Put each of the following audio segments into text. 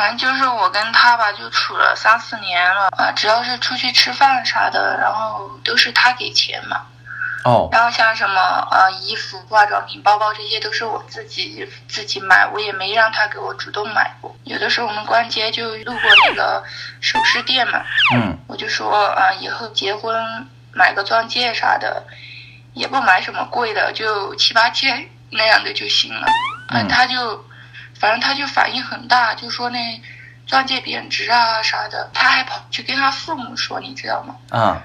反正就是我跟他吧，就处了三四年了啊，只要是出去吃饭啥的，然后都是他给钱嘛。哦，然后像什么呃衣服、化妆品、包包这些都是我自己自己买，我也没让他给我主动买过。有的时候我们逛街就路过那个首饰店嘛，嗯，我就说啊、以后结婚买个钻戒啥的，也不买什么贵的，就七八千那样的就行了。嗯他就反正他就反应很大，就说那钻戒贬值啊啥的，他还跑去跟他父母说，你知道吗？啊，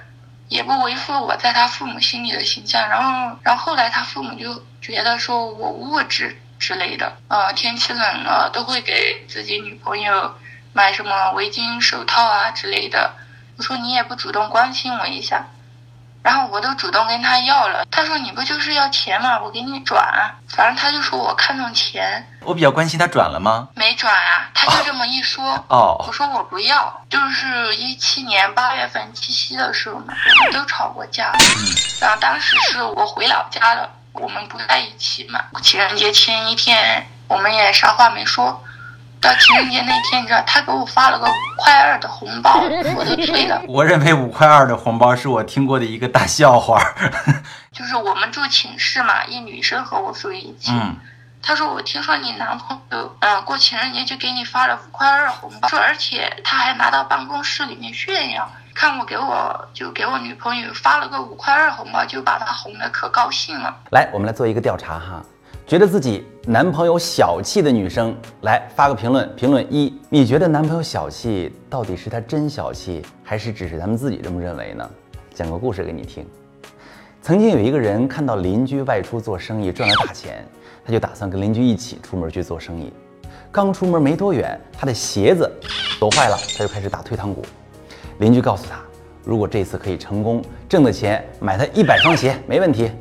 也不维护我在他父母心里的形象。然后，然后后来他父母就觉得说我物质之类的，呃，天气冷了都会给自己女朋友买什么围巾、手套啊之类的。我说你也不主动关心我一下，然后我都主动跟他要了。他说你不就是要钱吗？我给你转。反正他就说我看中钱，我比较关心他转了吗？没转啊。他就这么一说。哦我，说我不要，就是一七年八月份七夕的时候嘛，我们都吵过架。嗯然后当时是我回老家了，我们不在一起嘛。情人节前一天，我们也啥话没说。到情人节那天，你知道他给我发了个五块二的红包，我都醉 了。我认为五块二的红包是我听过的一个大笑话。就是我们住寝室嘛，一女生和我住一起。嗯，他说我听说你男朋友，嗯，过情人节就给你发了五块二红包，说而且他还拿到办公室里面炫耀，看我给我就给我女朋友发了个五块二红包，就把他哄得可高兴了。来，我们来做一个调查哈。觉得自己男朋友小气的女生，来发个评论。评论一：你觉得男朋友小气，到底是他真小气，还是只是咱们自己这么认为呢？讲个故事给你听。曾经有一个人看到邻居外出做生意赚了大钱，他就打算跟邻居一起出门去做生意。刚出门没多远，他的鞋子走坏了，他就开始打退堂鼓。邻居告诉他，如果这次可以成功，挣的钱买他一百双鞋没问题。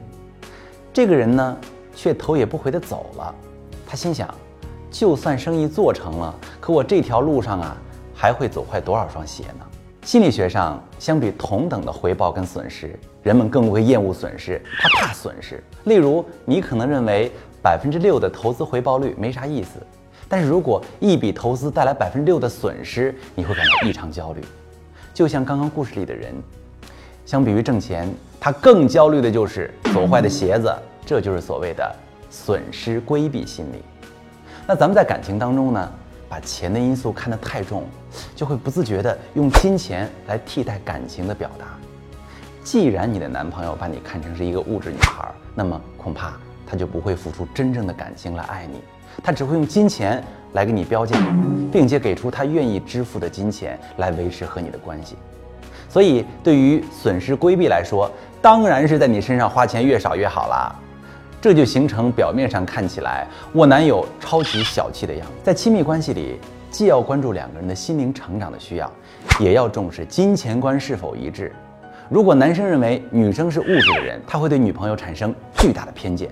这个人呢，却头也不回地走了。他心想，就算生意做成了，可我这条路上啊，还会走坏多少双鞋呢？心理学上，相比同等的回报跟损失，人们更会厌恶损失，他怕损失。例如，你可能认为百分之六的投资回报率没啥意思，但是如果一笔投资带来百分之六的损失，你会感到异常焦虑。就像刚刚故事里的人，相比于挣钱，他更焦虑的就是走坏的鞋子，这就是所谓的损失规避心理。那咱们在感情当中呢，把钱的因素看得太重，就会不自觉的用金钱来替代感情的表达。既然你的男朋友把你看成是一个物质女孩，那么恐怕他就不会付出真正的感情来爱你，他只会用金钱来给你标价，并且给出他愿意支付的金钱来维持和你的关系。所以，对于损失规避来说，当然是在你身上花钱越少越好啦。这就形成表面上看起来我男友超级小气的样子。在亲密关系里，既要关注两个人的心灵成长的需要，也要重视金钱观是否一致。如果男生认为女生是物质的人，他会对女朋友产生巨大的偏见。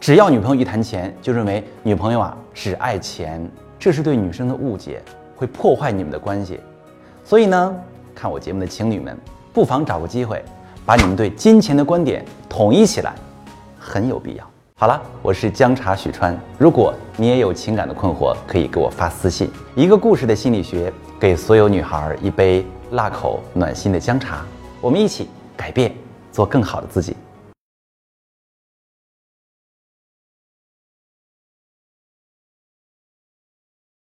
只要女朋友一谈钱，就认为女朋友啊只爱钱，这是对女生的误解，会破坏你们的关系。所以呢，看我节目的情侣们，不妨找个机会，把你们对金钱的观点统一起来，很有必要。好了，我是姜茶许川。如果你也有情感的困惑，可以给我发私信。一个故事的心理学，给所有女孩一杯辣口暖心的姜茶，我们一起改变，做更好的自己。